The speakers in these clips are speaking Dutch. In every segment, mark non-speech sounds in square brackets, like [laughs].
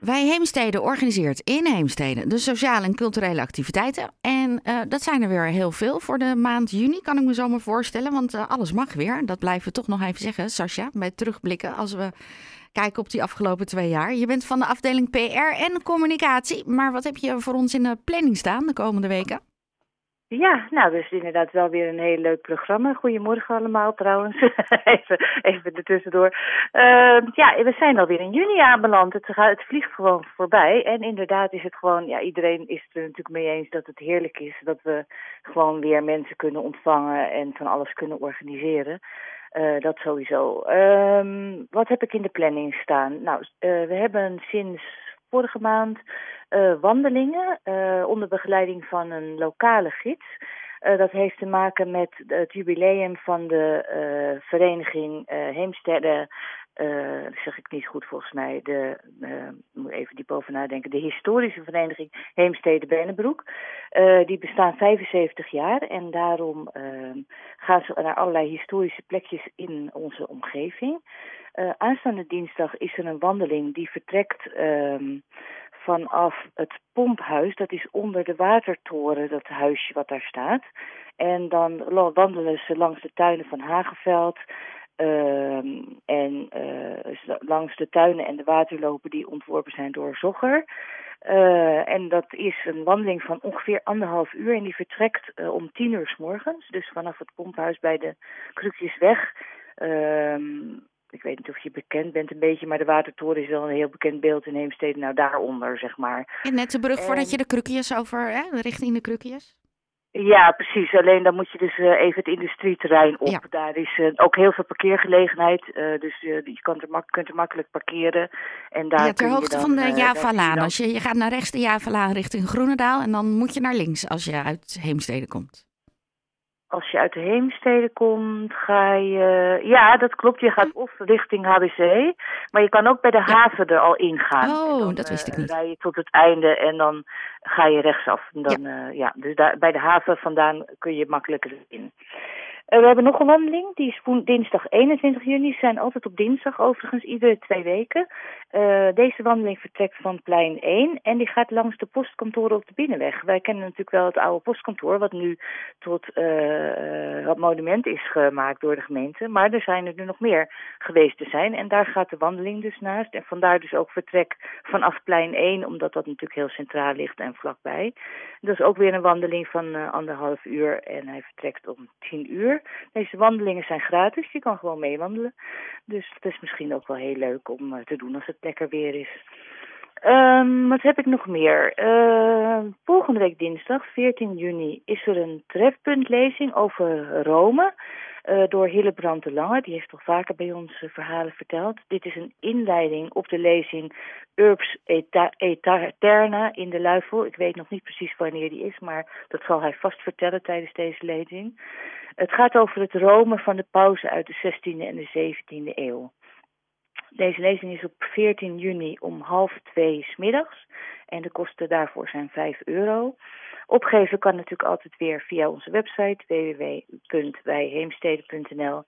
Wij Heemstede organiseert in Heemstede de sociale en culturele activiteiten. En uh, dat zijn er weer heel veel voor de maand juni, kan ik me zo maar voorstellen. Want uh, alles mag weer. Dat blijven we toch nog even zeggen, Sascha, bij terugblikken als we kijken op die afgelopen twee jaar. Je bent van de afdeling PR en communicatie. Maar wat heb je voor ons in de planning staan de komende weken? Ja, nou, dus inderdaad wel weer een heel leuk programma. Goedemorgen allemaal trouwens. [laughs] even, even ertussendoor. Uh, ja, we zijn alweer in juni aanbeland. Het, het vliegt gewoon voorbij. En inderdaad is het gewoon, ja, iedereen is het er natuurlijk mee eens dat het heerlijk is. Dat we gewoon weer mensen kunnen ontvangen en van alles kunnen organiseren. Uh, dat sowieso. Um, wat heb ik in de planning staan? Nou, uh, we hebben sinds vorige maand wandelingen uh, onder begeleiding van een lokale gids. Uh, dat heeft te maken met het jubileum van de vereniging Heemstede. zeg ik niet goed volgens mij. De, moet even diep over nadenken. De historische vereniging Heemstede Bennebroek. die bestaan 75 jaar en daarom gaan ze naar allerlei historische plekjes in onze omgeving. aanstaande dinsdag is er een wandeling die vertrekt ehm, vanaf het pomphuis. Dat is onder de watertoren, dat huisje wat daar staat. En dan wandelen ze langs de tuinen van Hageveld. Uh, en uh, langs de tuinen en de waterlopen die ontworpen zijn door Zogger. Uh, en dat is een wandeling van ongeveer anderhalf uur. En die vertrekt uh, om tien uur s morgens. Dus vanaf het pomphuis bij de Krukjesweg. Ik weet niet of je bekend bent een beetje, maar de Watertoren is wel een heel bekend beeld in Heemstede. Nou, daaronder, zeg maar. En net de brug voordat je de krukjes over, hè, richting de krukjes? Ja, precies. Alleen dan moet je dus uh, even het industrieterrein op. Ja. Daar is uh, ook heel veel parkeergelegenheid. Uh, dus je kan er kunt er makkelijk parkeren. En daar ja, ter hoogte dan, van de Javalaan. Als je, je gaat naar rechts de Javalaan richting Groenendaal. En dan moet je naar links als je uit Heemstede komt. Als je uit de Heemstede komt, ga je... Ja, dat klopt. Je gaat of richting HBC. Maar je kan ook bij de haven er al ingaan. Oh, dan, dat wist ik niet. Dan rij je tot het einde en dan ga je rechtsaf. En dan, ja. Uh, ja. Dus daar, bij de haven vandaan kun je makkelijker in. Uh, we hebben nog een wandeling, die is dinsdag 21 juni. Ze zijn altijd op dinsdag overigens, iedere twee weken. Uh, deze wandeling vertrekt van plein 1 en die gaat langs de postkantoren op de Binnenweg. Wij kennen natuurlijk wel het oude postkantoor, wat nu tot uh, wat monument is gemaakt door de gemeente. Maar er zijn er nu nog meer geweest te zijn en daar gaat de wandeling dus naast. En vandaar dus ook vertrek vanaf plein 1, omdat dat natuurlijk heel centraal ligt en vlakbij. Dat is ook weer een wandeling van anderhalf uur en hij vertrekt om 10 uur. Deze wandelingen zijn gratis, je kan gewoon meewandelen. Dus het is misschien ook wel heel leuk om uh, te doen als het lekker weer is. Um, wat heb ik nog meer? Uh, volgende week dinsdag, 14 juni, is er een trefpuntlezing over Rome. Uh, door Hillebrand de Lange. Die heeft toch vaker bij ons uh, verhalen verteld. Dit is een inleiding op de lezing Urbs Eterna in de Luifel. Ik weet nog niet precies wanneer die is, maar dat zal hij vast vertellen tijdens deze lezing. Het gaat over het Rome van de pauze uit de 16e en de 17e eeuw. Deze lezing is op 14 juni om half twee smiddags en de kosten daarvoor zijn 5 euro. Opgeven kan natuurlijk altijd weer via onze website www.wijheemstede.nl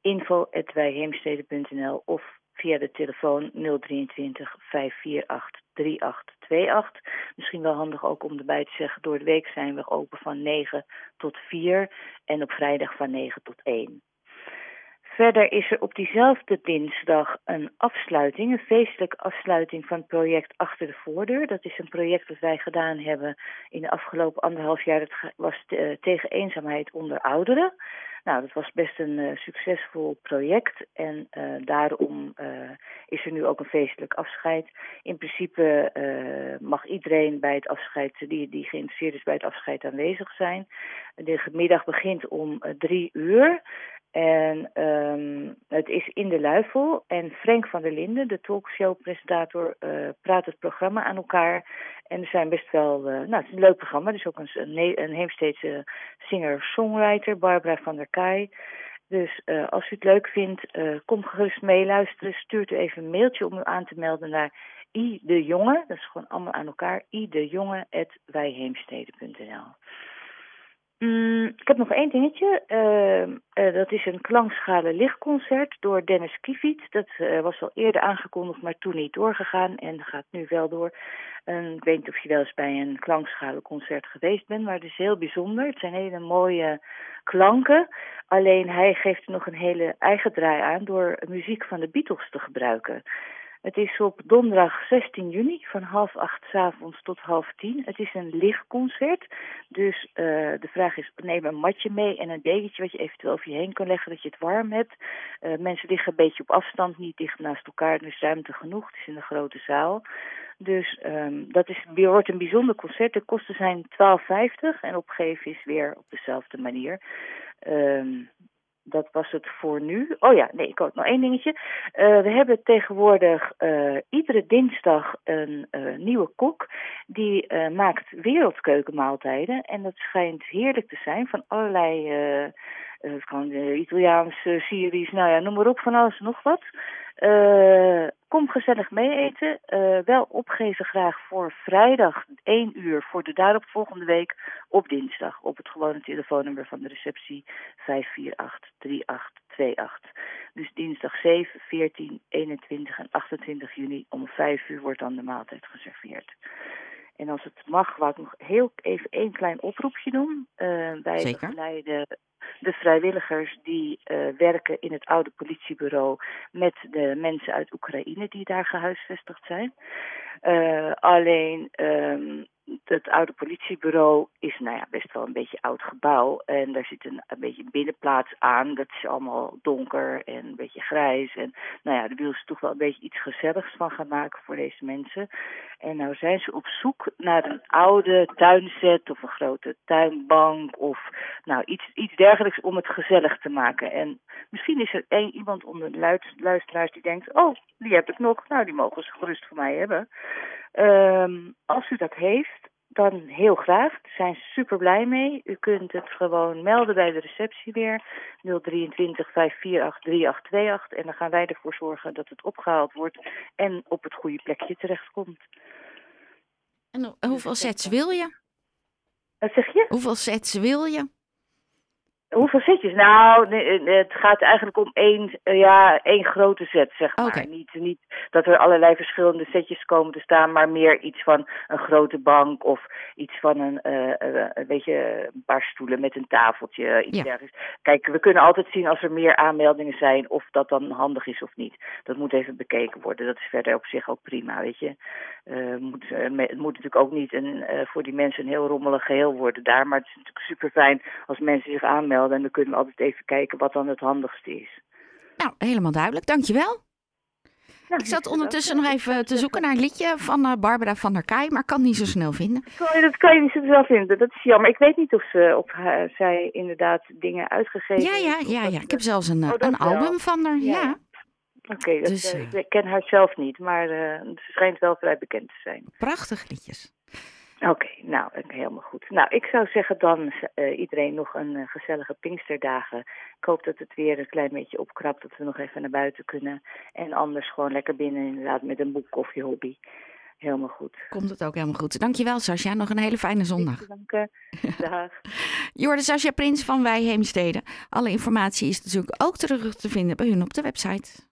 info.wijheemstede.nl of via de telefoon 023 548 3828. Misschien wel handig ook om erbij te zeggen, door de week zijn we open van 9 tot 4 en op vrijdag van 9 tot 1. Verder is er op diezelfde dinsdag een afsluiting, een feestelijke afsluiting van het project Achter de Voordeur. Dat is een project dat wij gedaan hebben in de afgelopen anderhalf jaar. Dat was uh, tegen eenzaamheid onder ouderen. Nou, dat was best een uh, succesvol project en uh, daarom is er nu ook een feestelijk afscheid. In principe mag iedereen bij het afscheid, die, die geïnteresseerd is bij het afscheid, aanwezig zijn. De middag begint om drie uur. En um, het is in de luifel. En Frank van der Linden, de talkshow-presentator, uh, praat het programma aan elkaar. En er zijn best wel... Uh, nou, het is een leuk programma. Er is ook een, een, een Heemsteedse singer-songwriter, Barbara van der Kaai. Dus uh, als u het leuk vindt, kom gerust meeluisteren. Stuurt u even een mailtje om u aan te melden naar i de jonge. Dat is gewoon allemaal aan elkaar. i de jonge@wijheemstede.nl Mm, ik heb nog één dingetje. Uh, dat is een klankschalen lichtconcert door Dennis Kiefiet. Dat uh, was al eerder aangekondigd, maar toen niet doorgegaan en gaat nu wel door. ik weet niet of je wel eens bij een klankschalenconcert geweest bent, maar het is heel bijzonder. Het zijn hele mooie klanken. Alleen hij geeft er nog een hele eigen draai aan door muziek van de Beatles te gebruiken. Het is op donderdag 16 juni van half acht s avonds tot half tien. Het is een lichtconcert. Dus uh, de vraag is, neem een matje mee en een dekentje wat je eventueel over je heen kan leggen, dat je het warm hebt. Uh, mensen liggen een beetje op afstand, niet dicht naast elkaar. Er is ruimte genoeg. Het is in een grote zaal. Dus um, dat is, wordt een bijzonder concert. De kosten zijn 12,50 en opgeven is weer op dezelfde manier. Um, dat was het voor nu. Oh ja, nee, ik had nog één dingetje. Uh, we hebben tegenwoordig uh, iedere dinsdag een uh, nieuwe kok. Die maakt wereldkeukenmaaltijden. En dat schijnt heerlijk te zijn van allerlei... het kan Italiaanse series, nou ja, noem maar op, van alles en nog wat. Uh, kom gezellig mee eten. Uh, wel opgeven graag voor vrijdag 1 uur voor de daaropvolgende week op dinsdag. Op het gewone telefoonnummer van de receptie 548-3828. Dus dinsdag 7, 14, 21 en 28 juni om 5 uur wordt dan de maaltijd geserveerd. En als het mag, wou ik nog heel even één klein oproepje doen. Uh, wij Zeker. begeleiden de vrijwilligers die uh, werken in het oude politiebureau met de mensen uit Oekraïne die daar gehuisvestigd zijn. Uh, alleen um, het oude politiebureau is nou ja, best wel een beetje oud gebouw. En daar zit een, een beetje een binnenplaats aan. Dat is allemaal donker en een beetje grijs. En nou ja, daar willen ze toch wel een beetje iets gezelligs van gaan maken voor deze mensen. En nou zijn ze op zoek naar een oude tuinset of een grote tuinbank of nou iets, iets dergelijks om het gezellig te maken. En misschien is er één iemand onder de luisteraars die denkt, oh, die heb ik nog. Nou, die mogen ze gerust voor mij hebben. Um, als u dat heeft, dan heel graag. Daar zijn ze super blij mee. U kunt het gewoon melden bij de receptie weer. 023 548 3828. En dan gaan wij ervoor zorgen dat het opgehaald wordt en op het goede plekje terechtkomt. En hoeveel sets wil je? Wat zeg je? Hoeveel sets wil je? Hoeveel setjes? Nou, het gaat eigenlijk om één, ja, één grote set, zeg maar. Okay. Niet, niet dat er allerlei verschillende setjes komen te staan, maar meer iets van een grote bank of iets van een, uh, een beetje een paar stoelen met een tafeltje, iets Ja. dergelijks. Kijk, we kunnen altijd zien als er meer aanmeldingen zijn of dat dan handig is of niet. Dat moet even bekeken worden. Dat is verder op zich ook prima, weet je. Uh, moet, me- het moet natuurlijk ook niet een, voor die mensen een heel rommelig geheel worden daar, maar het is natuurlijk super fijn als mensen zich aanmelden en dan kunnen we altijd even kijken wat dan het handigste is. Nou, helemaal duidelijk. Dankjewel. Nou, Ik zat niet ondertussen bedankt. nog even te zoeken naar een liedje van eh, Barbara van der Kaai, maar kan niet zo snel vinden. Dat kan je- Dat kan je niet zo zelf vinden. Dat is jammer. Ik weet niet of, ze, of haar- zij inderdaad dingen uitgegeven Ja, ja, ja, ja. Ik heb zelfs een, eh, Oh, dat een album van haar. Ja. Oké, dat, Dus, eh, eh, ik ken haar zelf niet, maar eh, ze schijnt wel vrij bekend te zijn. Prachtige liedjes. Oké, nou, helemaal goed. Nou, ik zou zeggen dan eh, iedereen nog een eh, gezellige Pinksterdagen. Ik hoop dat het weer een klein beetje opkrapt, dat we nog even naar buiten kunnen. En anders gewoon lekker binnen inderdaad met een boek of je hobby. Helemaal goed. Komt het ook helemaal goed. Dankjewel, Sascha. Nog een hele fijne zondag. Dank [laughs] Dag. Je hoorde Sascha Prins van Wij Heemstede. Alle informatie is natuurlijk ook terug te vinden bij hun op de website.